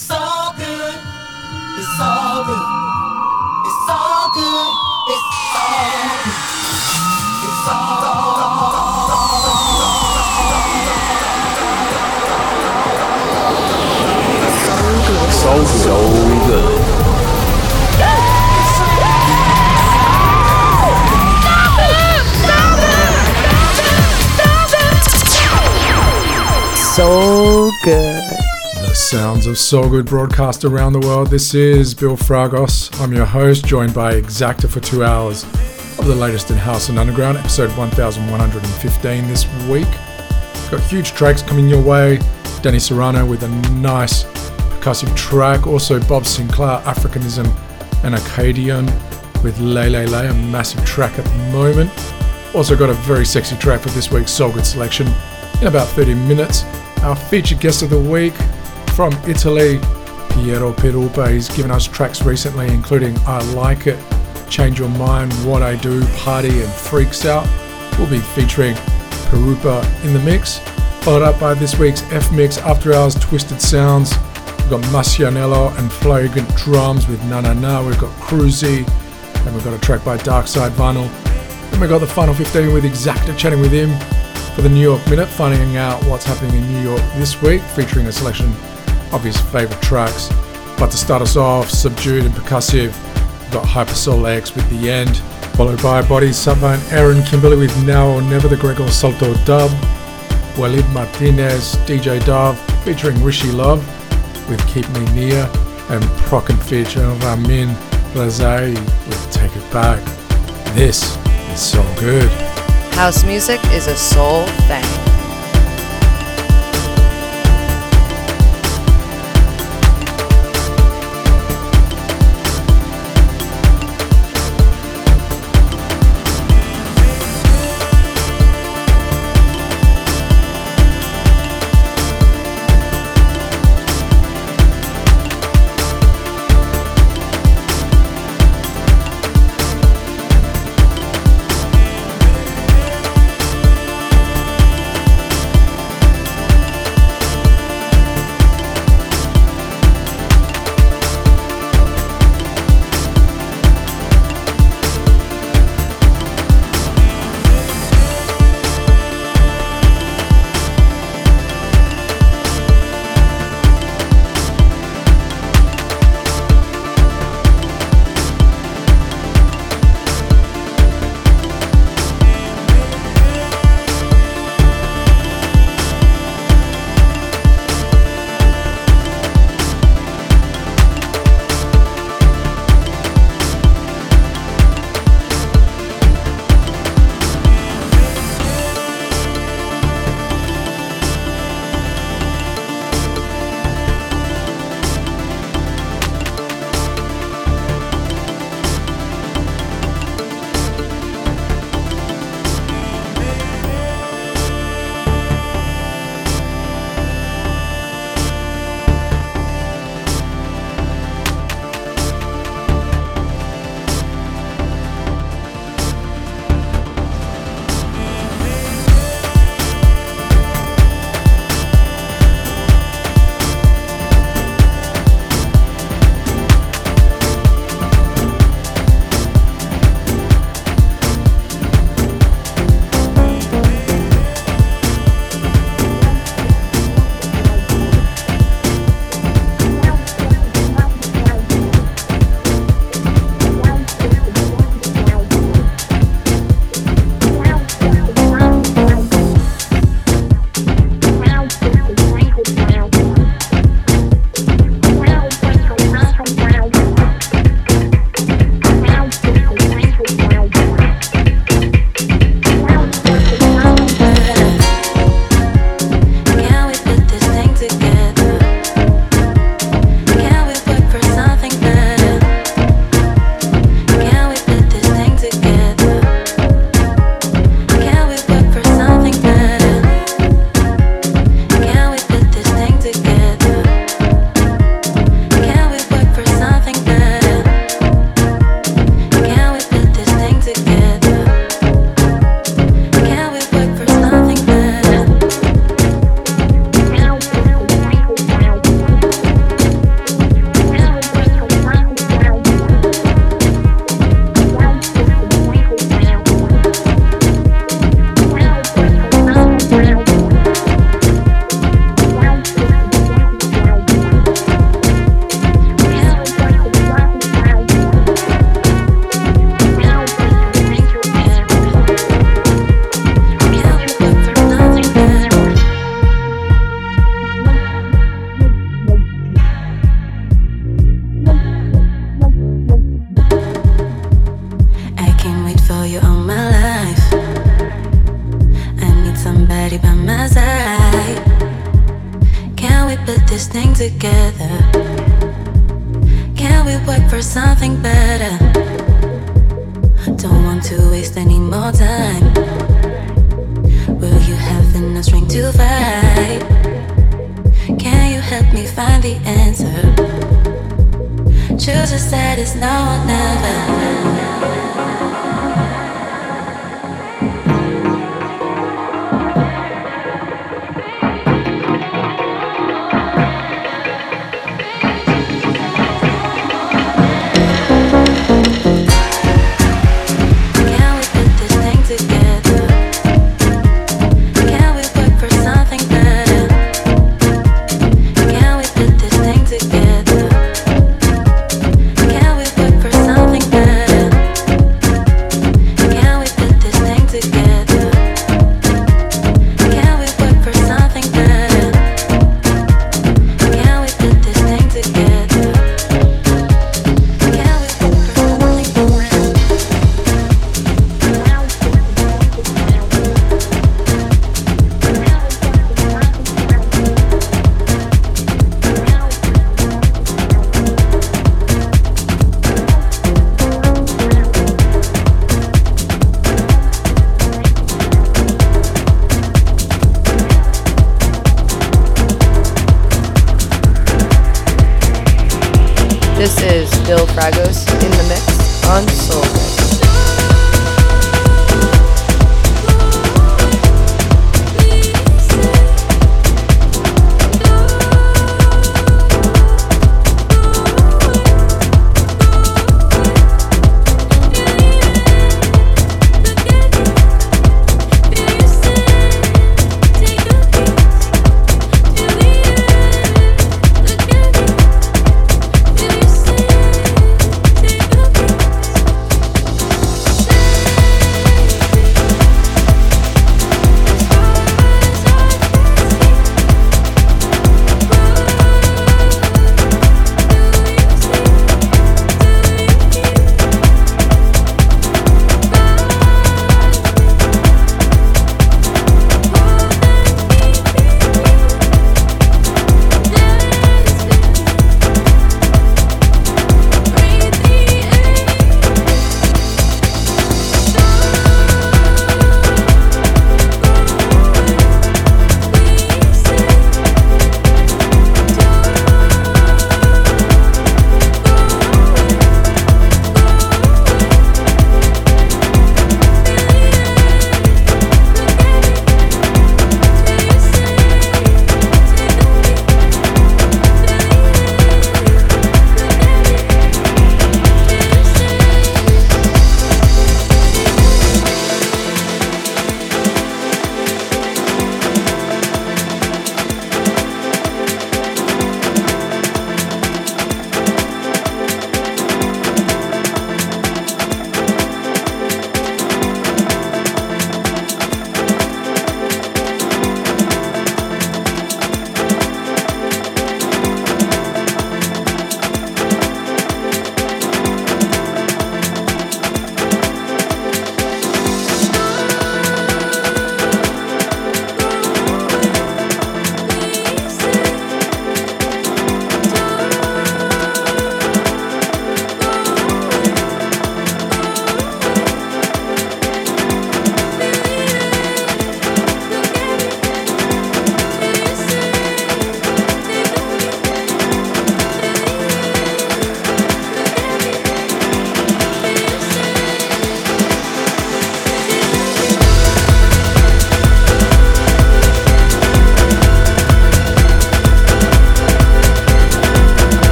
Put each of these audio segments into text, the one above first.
It's all good. It's all good. Sounds of Soul Good broadcast around the world. This is Bill Fragos. I'm your host, joined by Exacta for two hours of the latest in House and Underground, episode 1115 this week. Got huge tracks coming your way. Danny Serrano with a nice percussive track. Also, Bob Sinclar, Africanism and Acadian with Lele Lay, a massive track at the moment. Also, got a very sexy track for this week's Soul Good selection in about 30 minutes. Our featured guest of the week from Italy, Piero Pirupa. He's given us tracks recently, including I Like It, Change Your Mind, What I Do, Party, and Freaks Out. We'll be featuring Pirupa in the mix. Followed up by this week's F Mix After Hours Twisted Sounds. We've got Marcianello and Flagrant Drums with Na Na Na. We've got Cruzy, and we've got a track by Darkside Vinyl. Then we've got the final 15 with Exacta chatting with him for the New York Minute, finding out what's happening in New York this week, featuring a selection of his favourite tracks. But to start us off, subdued and percussive, we've got Hypersoul X with The End, followed by Body Samba and Aaron Kimberly with Now or Never the Gregor Salto dub, Walid Martinez, DJ Dove, featuring Rishi Love with Keep Me Near, and Proc and feature Ramin Razai with Take It Back. This is so good. House music is a soul thing.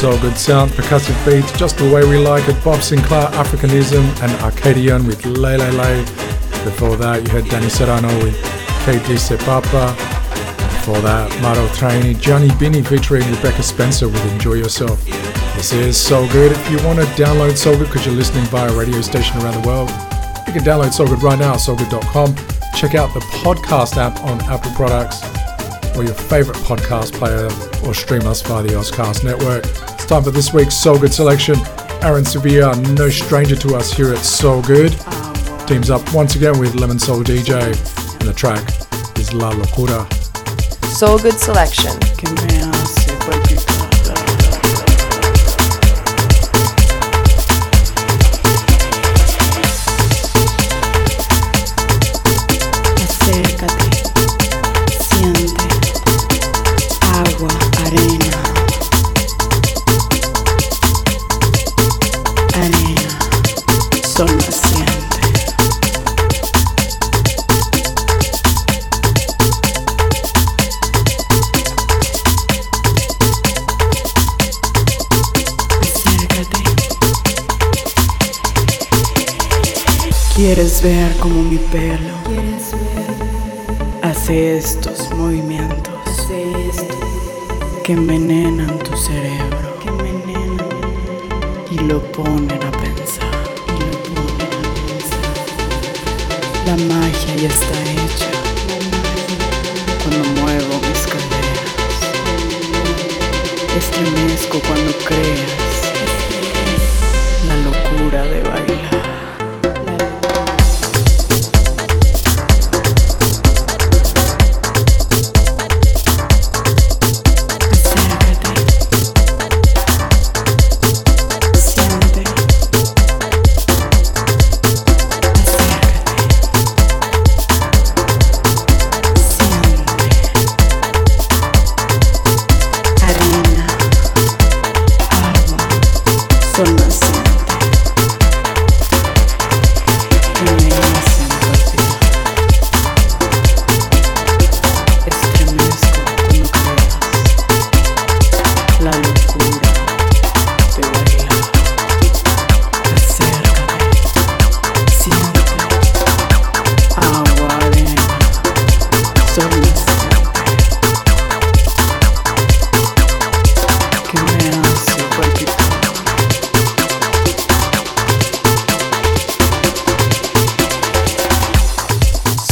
So good sound, percussive beats, just the way we like it. Bob Sinclar, Africanism, and Arcadian with Lele Lay. Before that, you heard Danny Serrano with KD Sepapa. Before that, Maro Traini, Johnny Binny featuring Rebecca Spencer with Enjoy Yourself. This is So Good. If you want to download So Good because you're listening via a radio station around the world, you can download So Good right now, so sogood.com. Check out the podcast app on Apple products or your favorite podcast player or stream us via the Ozcast network. It's time for this week's Soul Good selection. Aaron Sevilla, no stranger to us here at Soul Good, teams up once again with Lemon Soul DJ, and the track is La Locura. Soul Good selection. ¿Quieres ver como mi pelo hace estos movimientos que envenenan tu cerebro y lo ponen a pensar? La magia ya está hecha cuando muevo mis caderas. Estremezco cuando creas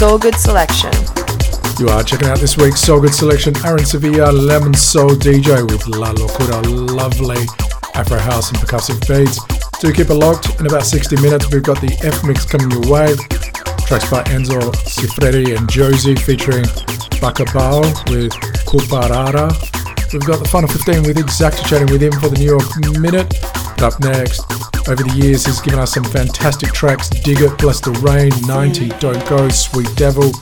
Soul Good Selection. You are checking out this week's Soul Good selection. Aaron Sevilla, Lemon Soul DJ with La Locura, lovely Afro House and percussive beats. Do keep it locked. In about 60 minutes, we've got the F mix coming your way. Tracks by Enzo Cifreri and Josie featuring Bacabao with Kuparara. We've got the Final 15 with Exacta chatting with him for the New York Minute. But up next, over the years, he's given us some fantastic tracks Dig It, Bless the Rain, 90, Don't Go, Sweet Devil,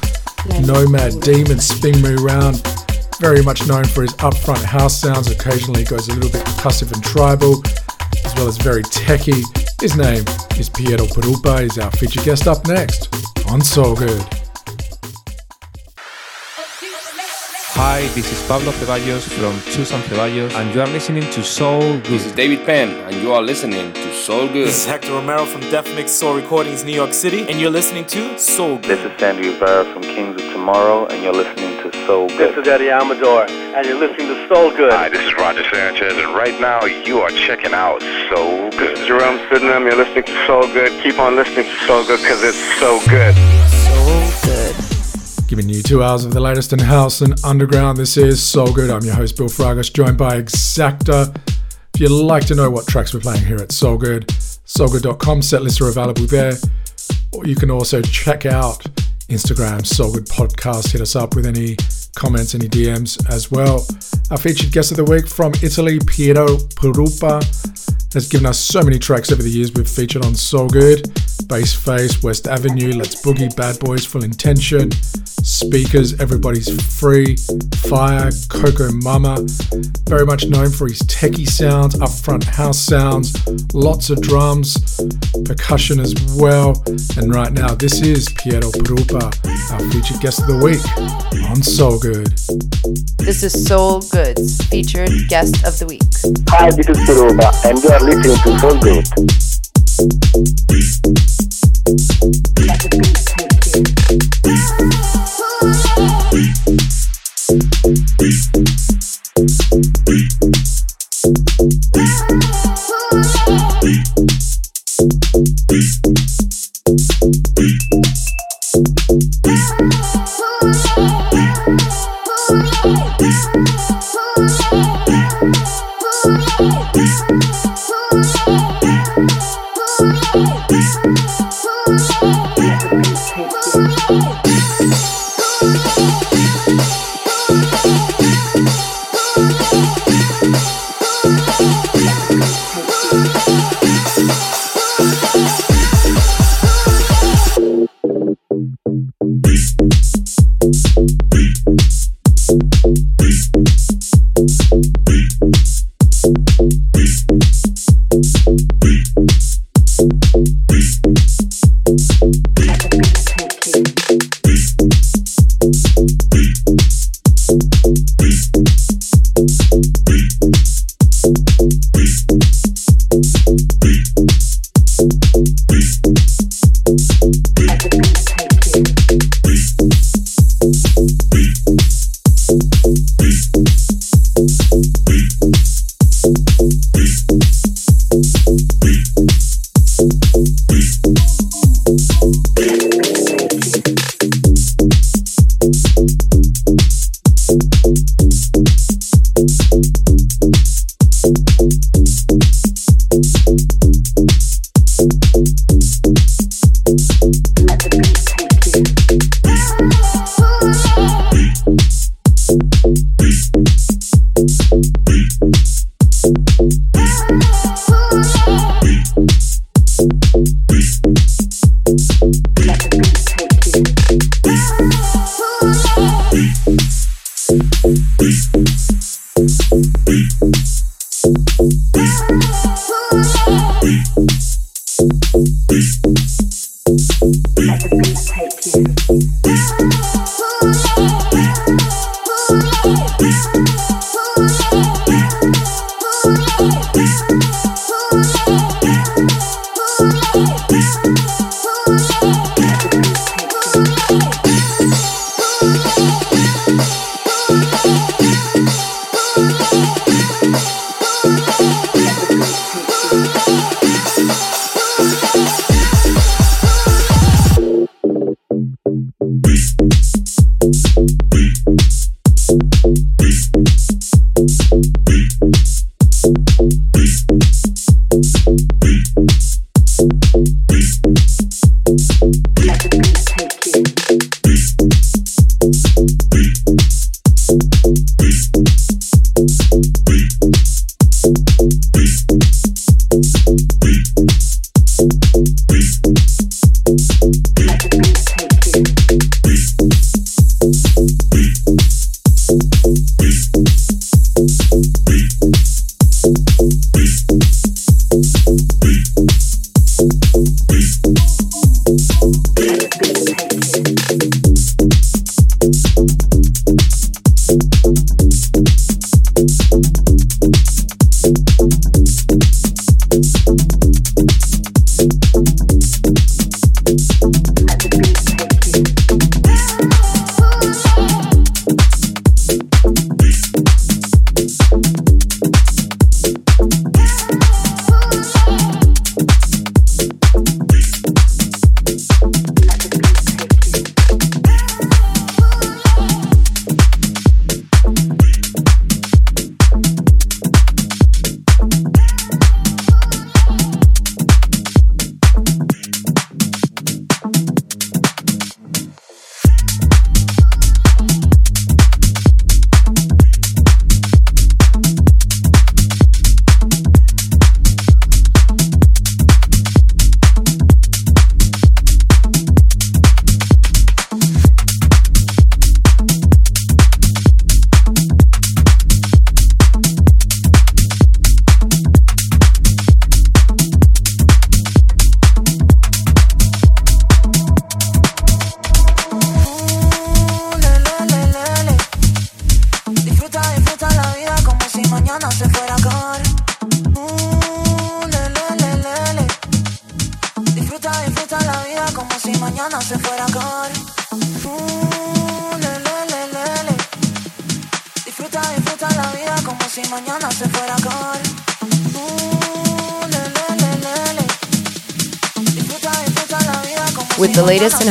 Nomad, Demon, Spin Me Round. Very much known for his upfront house sounds, occasionally goes a little bit percussive and tribal, as well as very techy. His name is Piero Pirupa, he's our featured guest up next on Soul Good. Hi, this is Pablo Ceballos from Susan Ceballos, and you are listening to Soul Good. This is David Penn, and you are listening to Soul Good. This is Hector Romero from Def Mix Soul Recordings, New York City, and you're listening to Soul Good. This is Sandy Rivera from Kings of Tomorrow, and you're listening to Soul Good. This is Eddie Amador, and you're listening to Soul Good. Hi, this is Roger Sanchez, and right now you are checking out Soul Good. This is Jerome Sydenham. You're listening to Soul Good. Keep on listening to Soul Good because it's so good. Soul Good. Giving you two hours of the latest in house and underground. This is Soul Good. I'm your host, Bill Fragas, joined by Exacta. If you'd like to know what tracks we're playing here at Soul Good, soulgood.com, set lists are available there. Or you can also check out Instagram, Soul Good Podcast. Hit us up with any comments, any DMs as well. Our featured guest of the week from Italy, Piero Pirupa, has given us so many tracks over the years we've featured on Soul Good. Bass Face, West Avenue, Let's Boogie, Bad Boys, Full Intention, Speakers, Everybody's Free, Fire, Coco Mama. Very much known for his techie sounds, upfront house sounds, lots of drums, percussion as well. And right now, this is Piero Pirupa, our featured guest of the week on Soul Good. This is Soul Good's featured guest of the week. Hi, this is Pirupa, and you are listening to Soul Good.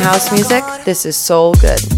House music, this is Soul Good.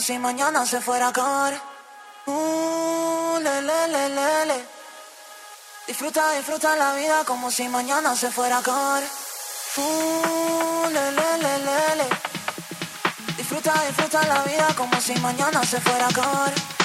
Si mañana se fuera a acabar. Uh, le. Disfruta, disfruta la vida como si mañana se fuera a acabar. Uh, le. Disfruta, disfruta la vida como si mañana se fuera a acabar.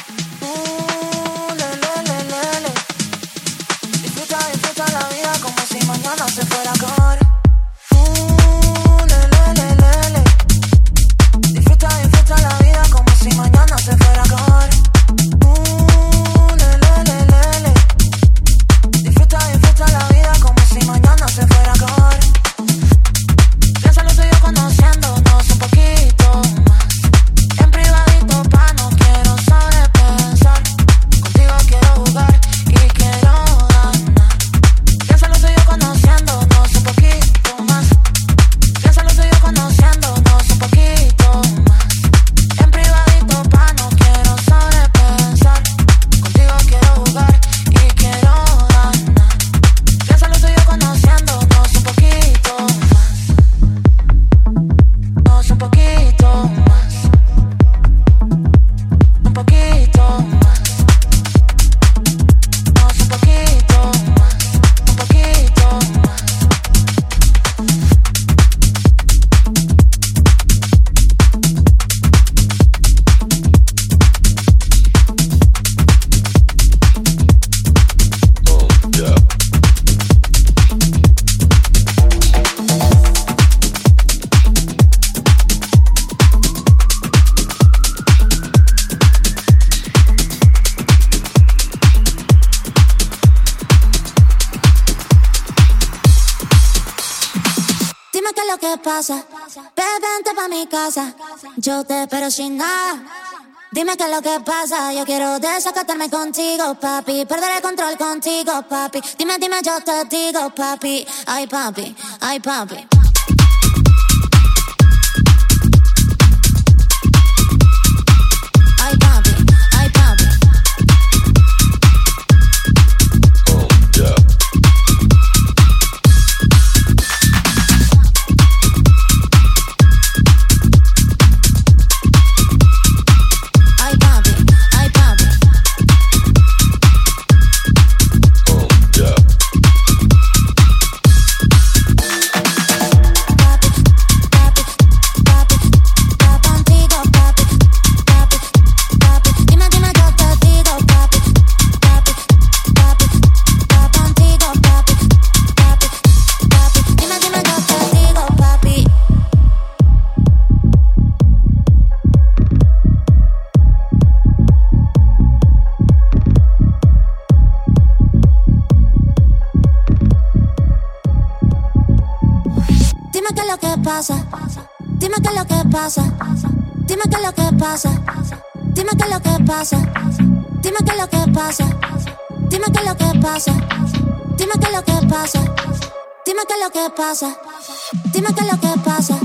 Yo te espero sin nada. Dime qué es lo que pasa. Yo quiero desacatarme contigo, papi. Perder el control contigo, papi. Dime, dime, yo te digo, papi. Ay, papi, ay, papi. Dime qué es lo que pasa. Dime qué es lo que pasa. Dime qué es lo que pasa. Dime qué es lo que pasa. Dime qué es lo que pasa.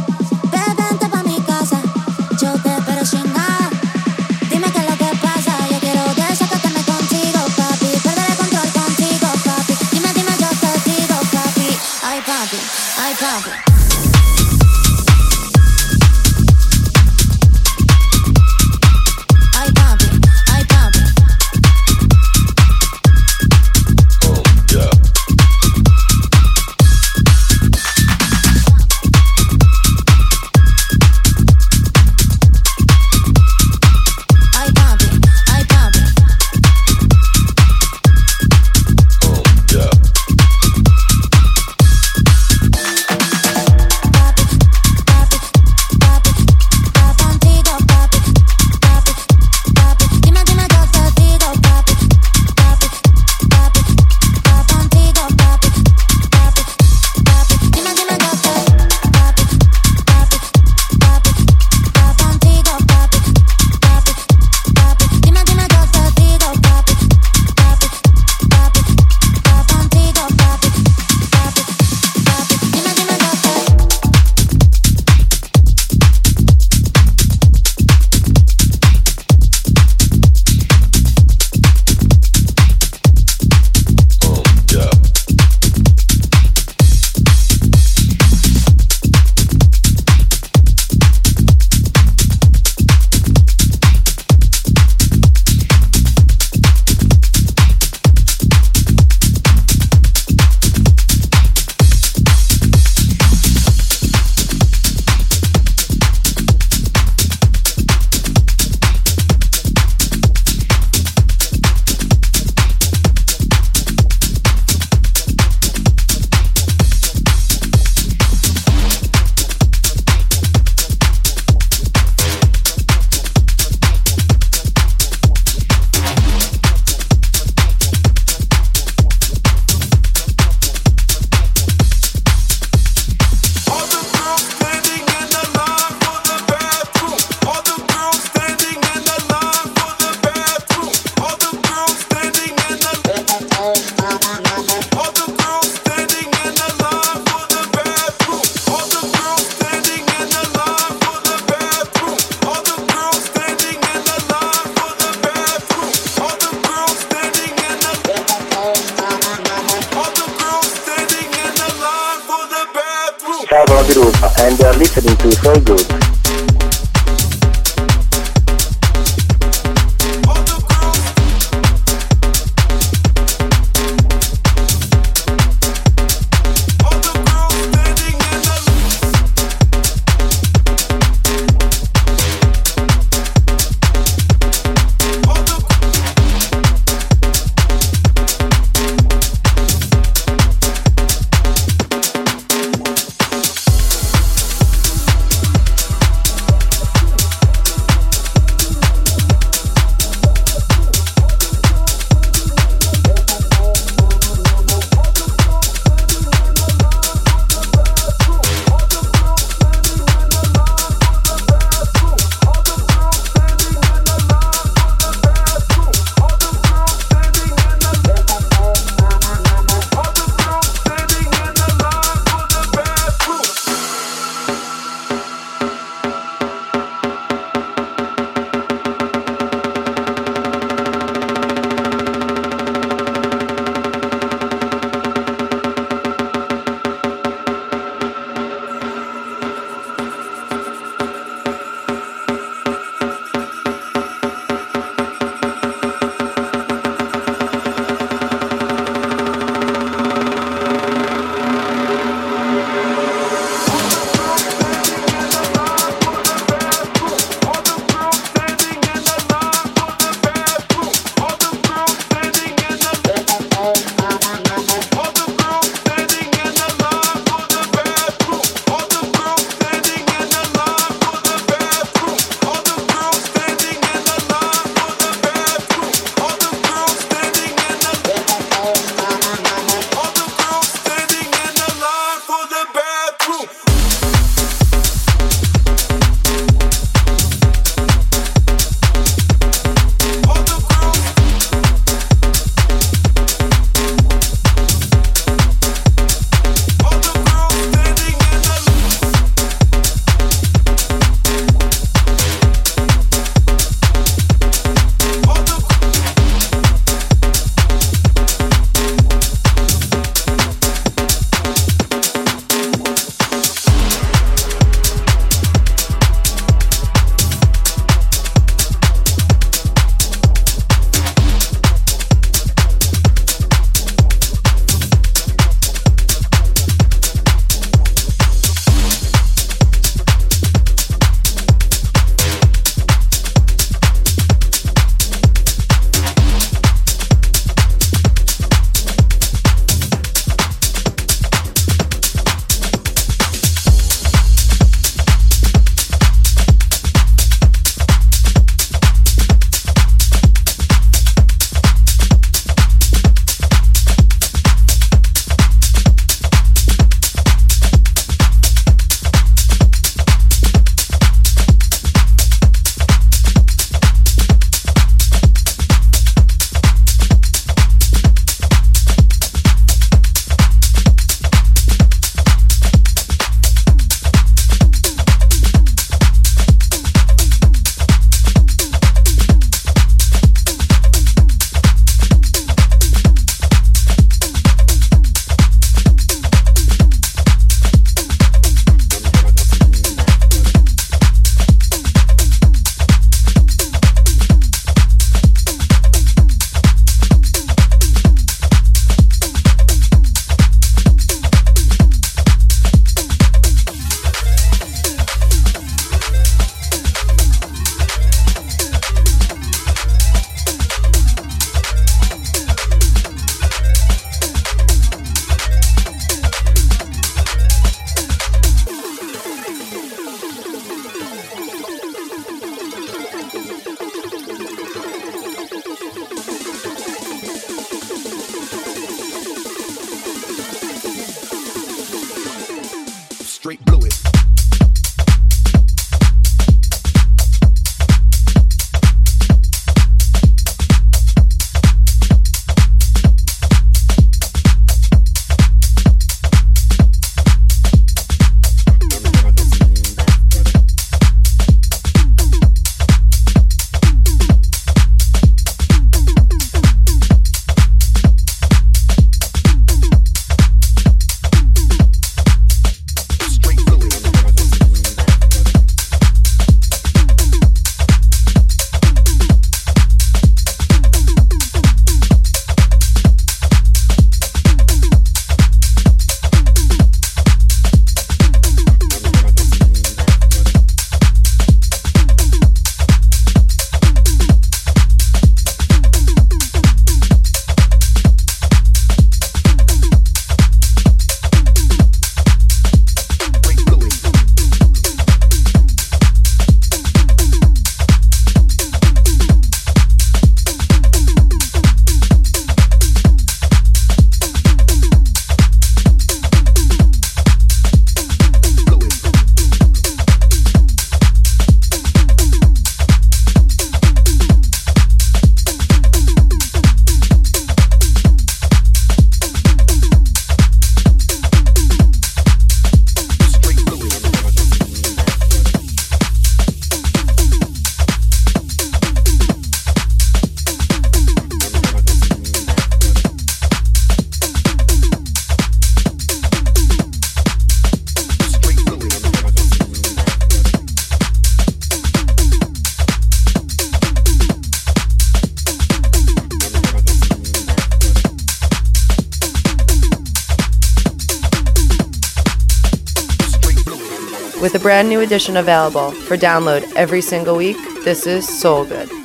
Brand new edition available for download every single week, this is Soul Good.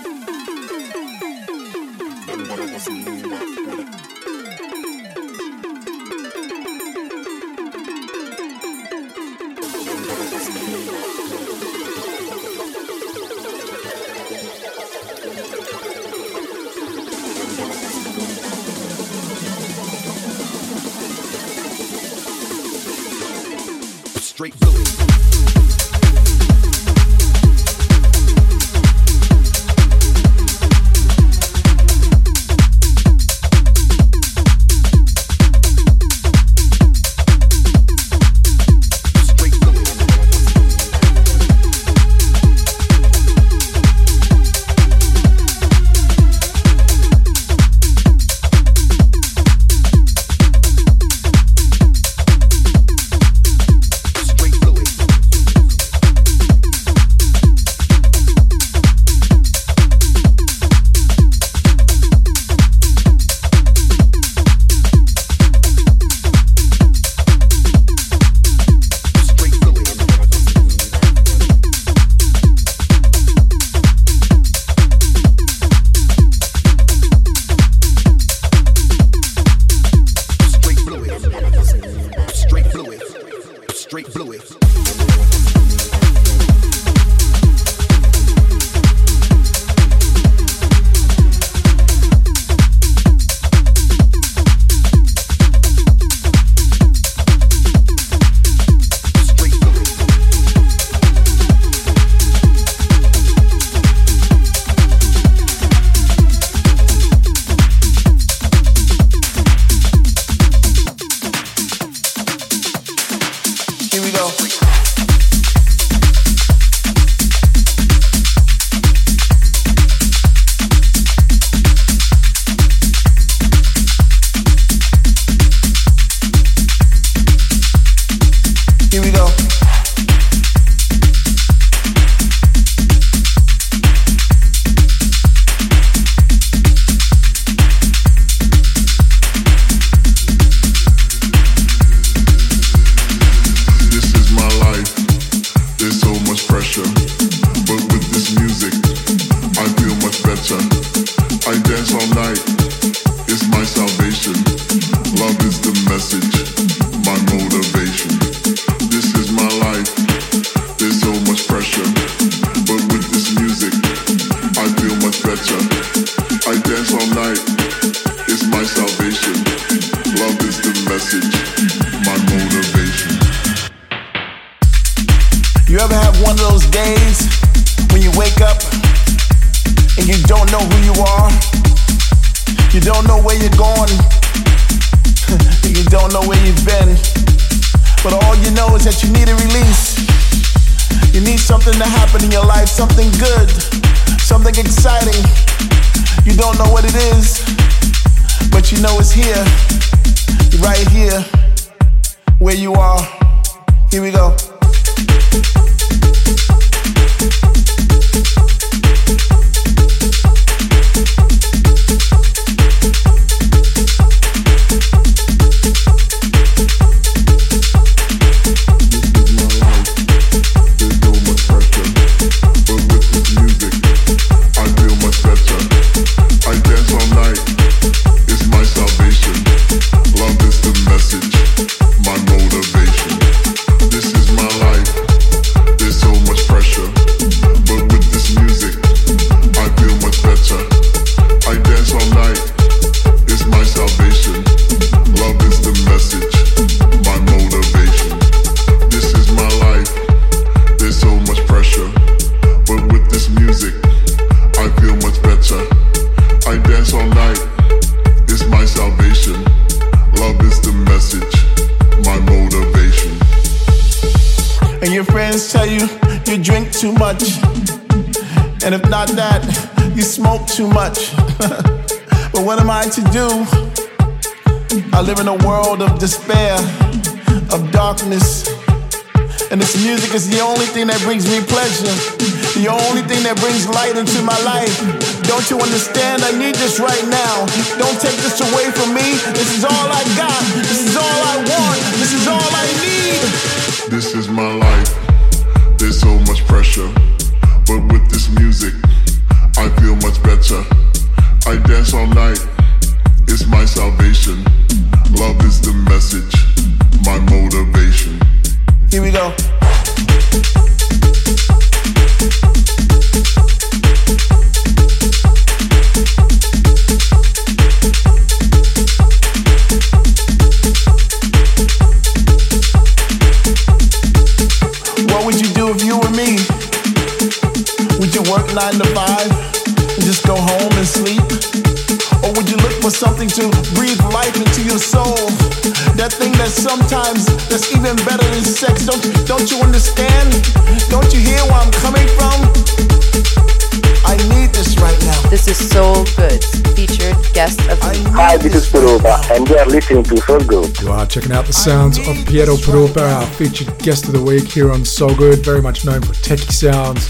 And you are listening to Soul Good. You are checking out the sounds of Piero Pirupa, our featured guest of the week here on Soul Good, very much known for techie sounds,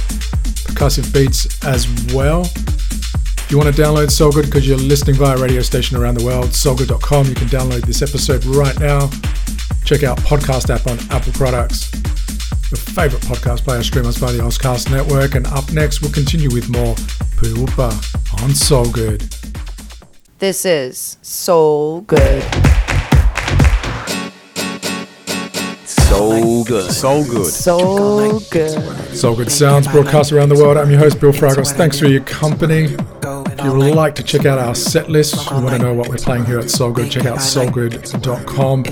percussive beats as well. If you want to download Soul Good because you're listening via radio station around the world, soulgood.com, you can download this episode right now. Check out podcast app on Apple products. Your favorite podcast player, stream us via the Ozcast network. And up next, we'll continue with more Pirupa on Soul Good. This is Soul Good. So good. So good. So good. Soul Good Sounds broadcast around the world. I'm your host, Bill Fragos. Thanks for your company. If you would like to check out our set list, you want to know what we're playing here at So Good, check out soulgood.com.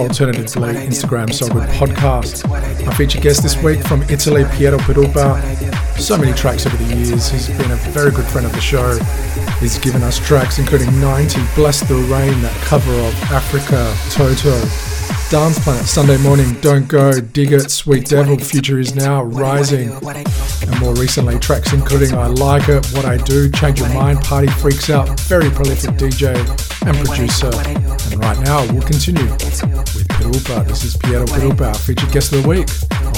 Alternatively, Instagram So Good Podcast. Our featured guest this week from Italy, Piero Pirupa. So many tracks over the years. He's been a very good friend of the show. He's given us tracks including 90, Bless the Rain, that cover of Africa, Toto, Dance Planet, Sunday Morning, Don't Go, Dig It, Sweet Devil, Future Is Now, Rising, and more recently tracks including I Like It, What I Do, Change Your Mind, Party Freaks Out, very prolific DJ and producer. And right now we'll continue with Pirupa. This is Piero Pirupa, our featured guest of the week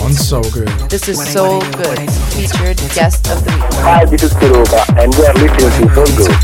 on So Good. This is So Good, featured guest of the week. Hi, this is Pirupa, and we are listening to Soul Good.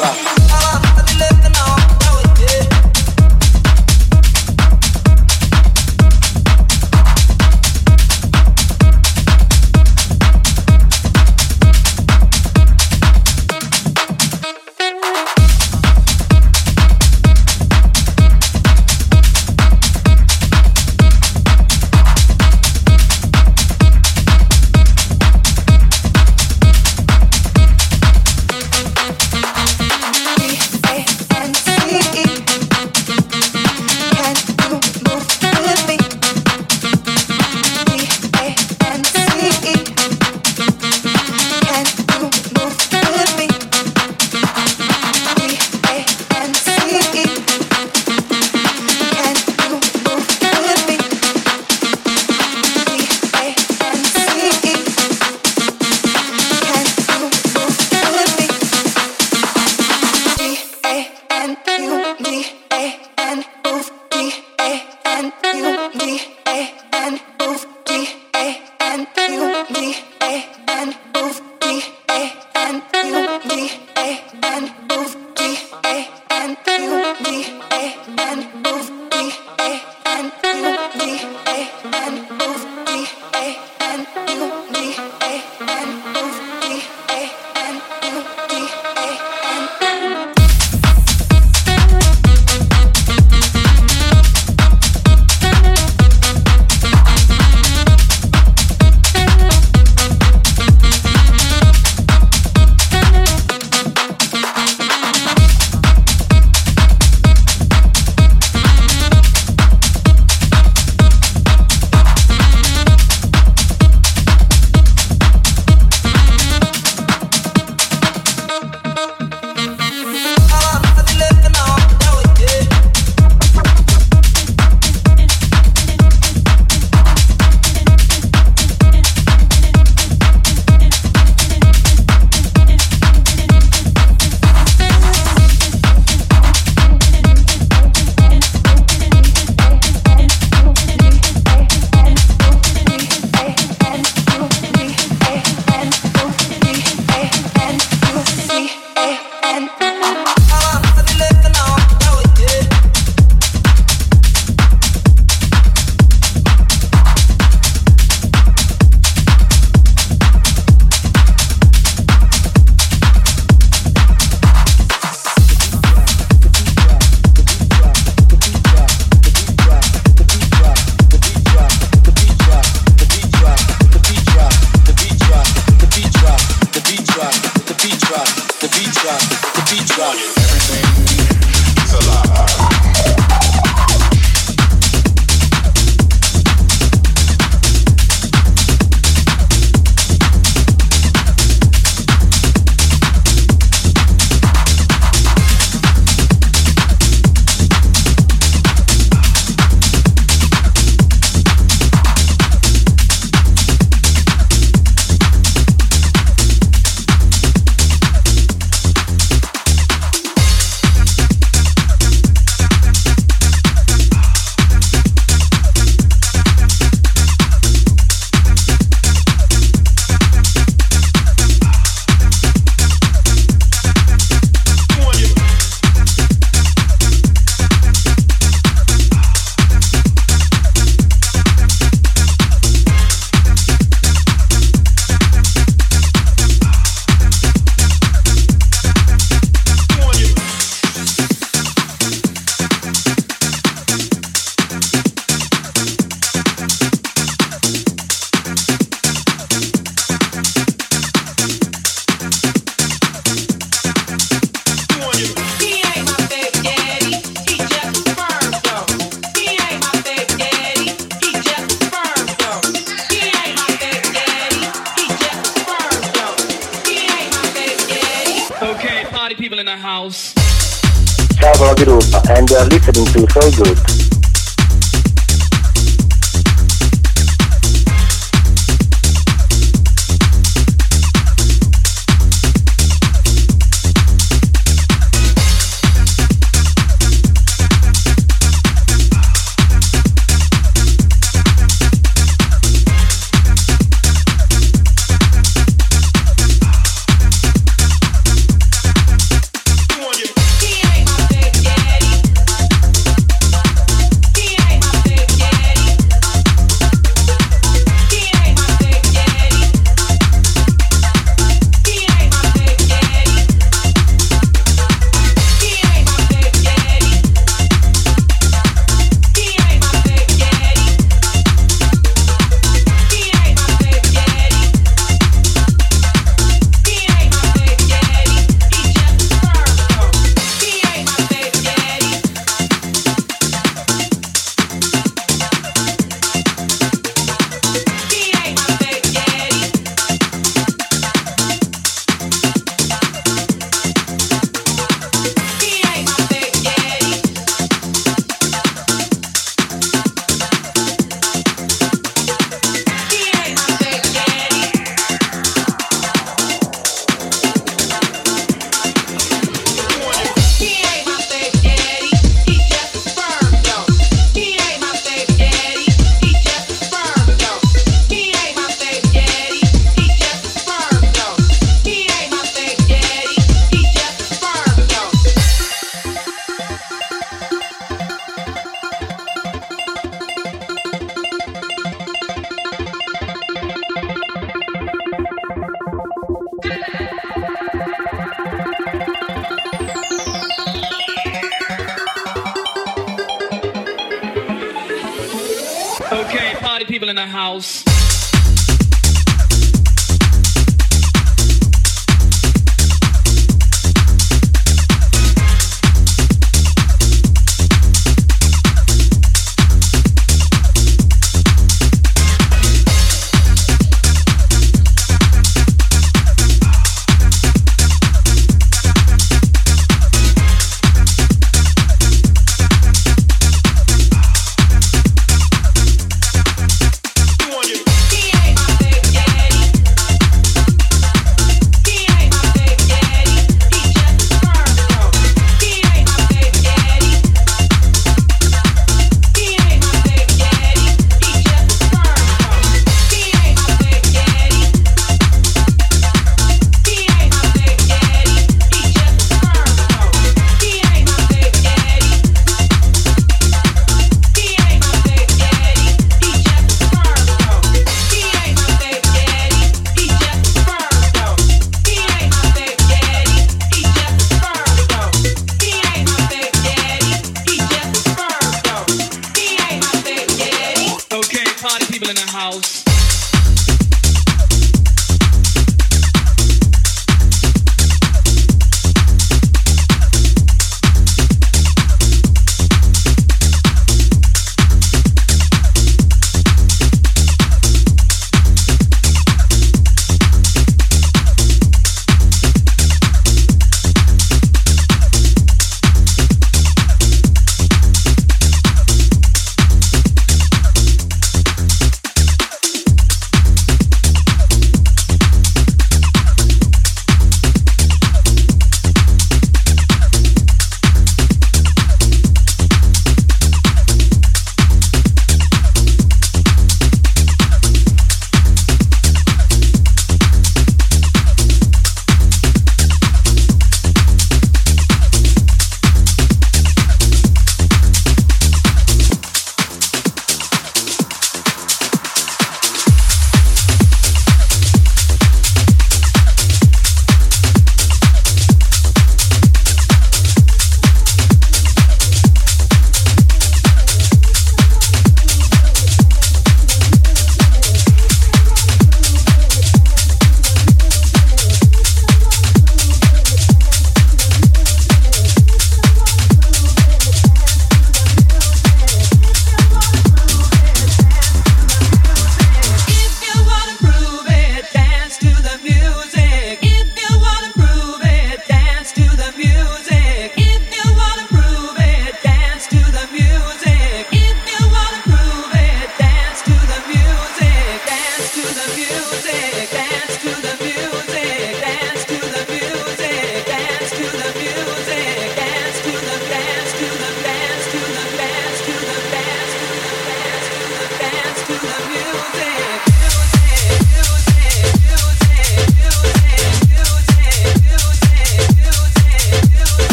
rock.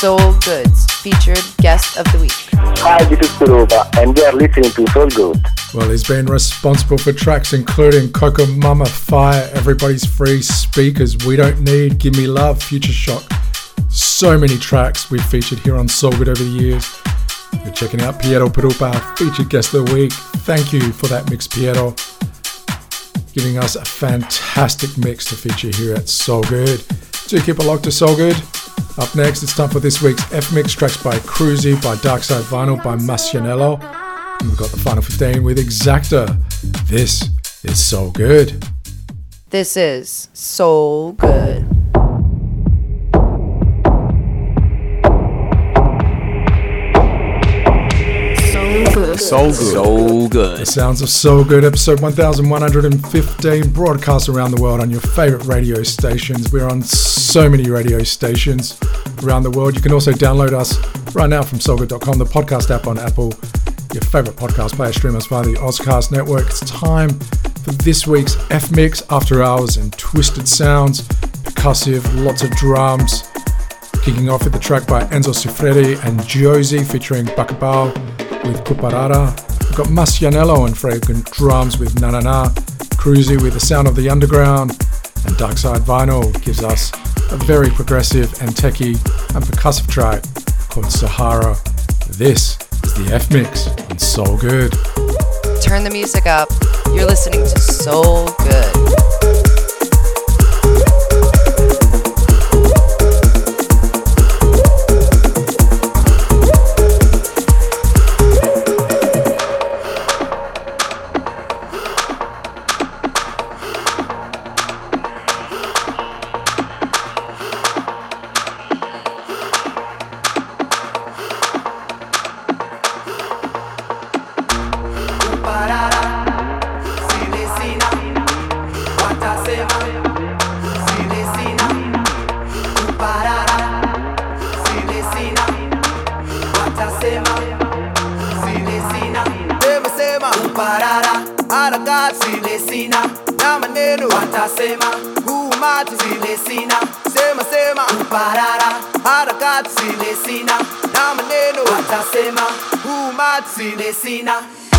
Guest of the week. Hi, this is Pirupa, and you are listening to Soul Good. Well, he's been responsible for tracks including Coco Mama Fire, Everybody's Free, Speakers, We Don't Need, Give Me Love, Future Shock. So many tracks we've featured here on Soul Good over the years. You're checking out Piero Pirupa, featured guest of the week. Thank you for that mix, Piero. Giving us a fantastic mix to feature here at Soul Good. Do keep a lock to Soul Good. Up next, it's time for this week's F Mix tracks by Cruzy, by Darkside Vinyl, by Masianello. And we've got the final 15 with Exacta. This is So Good. This is So Good. So good. So good. The sounds of So Good, episode 1115, broadcast around the world on your favorite radio stations. We're on so many radio stations around the world. You can also download us right now from soulgood.com, the podcast app on Apple, your favorite podcast player, stream us via the Ozcast network. It's time for this week's F Mix After Hours and Twisted Sounds, percussive, lots of drums. Kicking off with the track by Enzo Siffredi and Josie featuring Bacabal with Cuparara. We've got Masianello and fragrant drums with Na Na Na, Cruzy with the sound of the underground, and Darkside Vinyl gives us a very progressive and techie and percussive track called Sahara. This is the F Mix on Soul Good. Turn the music up. You're listening to Soul Good. Patsy. now.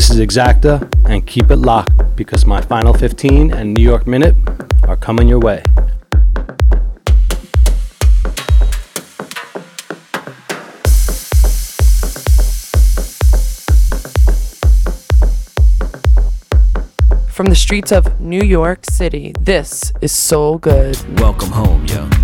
This is Exacta, and keep it locked because my final 15 and New York Minute are coming your way. From the streets of New York City, this is SoulGood. Welcome home, yo.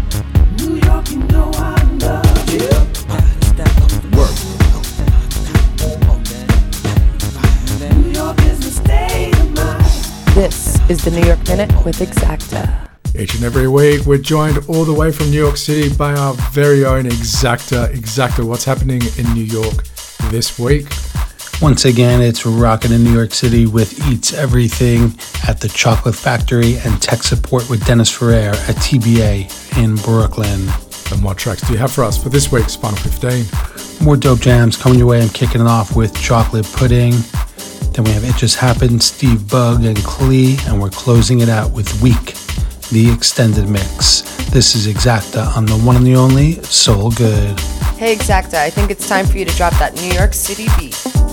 Is the New York Minute with Exacta. Each and every week, we're joined all the way from New York City by our very own Exacta. Exacta, what's happening in New York this week? Once again, it's rocking in New York City with Eats Everything at the Chocolate Factory and tech support with Dennis Ferrer at TBA in Brooklyn. And what tracks do you have for us for this week's Final 15? More dope jams coming your way. I'm kicking it off with Chocolate Pudding. Then we have It Just Happened, Steve Bug and Klee, and we're closing it out with Week, the extended mix. This is Exacta on the one and the only Soul Good. Hey, Exacta, I think it's time for you to drop that New York City beat.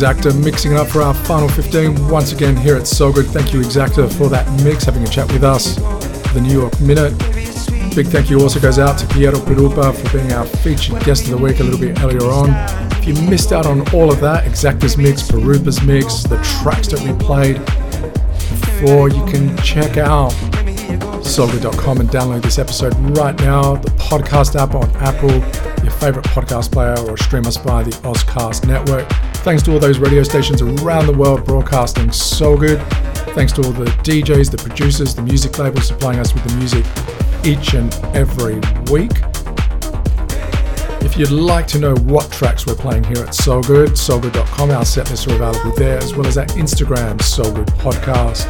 Exacta mixing it up for our final 15 once again here at SoulGood. Thank you, Exacta, for that mix, having a chat with us. The New York Minute. Big thank you also goes out to Piero Pirupa for being our featured guest of the week a little bit earlier on. If you missed out on all of that, Exacta's mix, Pirupa's mix, the tracks that we played before, you can check out soulgood.com and download this episode right now. The podcast app on Apple, your favorite podcast player, or stream us via the Ozcast network. Thanks to all those radio stations around the world broadcasting SoulGood. Thanks to all the DJs, the producers, the music labels supplying us with the music each and every week. If you'd like to know what tracks we're playing here at SoulGood, soulgood.com, our set lists are available there, as well as our Instagram, SoulGood Podcast.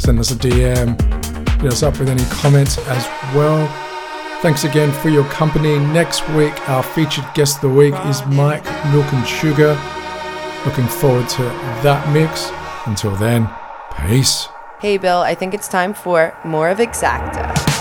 Send us a DM, hit us up with any comments as well. Thanks again for your company. Next week, our featured guest of the week is Mike Milk and Sugar. Looking forward to that mix. Until then, peace. Hey, Bill, I think it's time for more of Exacta.